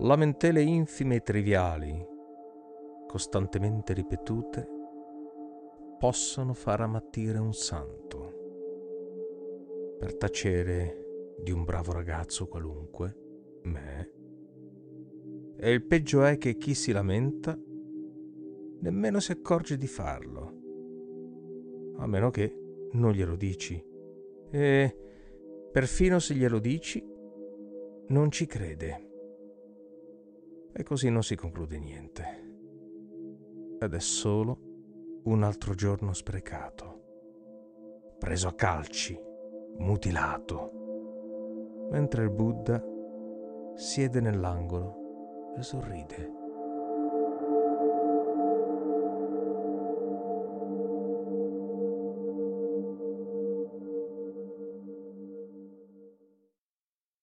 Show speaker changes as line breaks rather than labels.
lamentele infime e triviali, costantemente ripetute, possono far ammattire un santo. Per tacere di un bravo ragazzo qualunque, me. E il peggio è che chi si lamenta nemmeno si accorge di farlo, a meno che non glielo dici. E perfino se glielo dici, non ci crede. E così non si conclude niente. Ed è solo un altro giorno sprecato, preso a calci, mutilato, mentre il Buddha siede nell'angolo e sorride.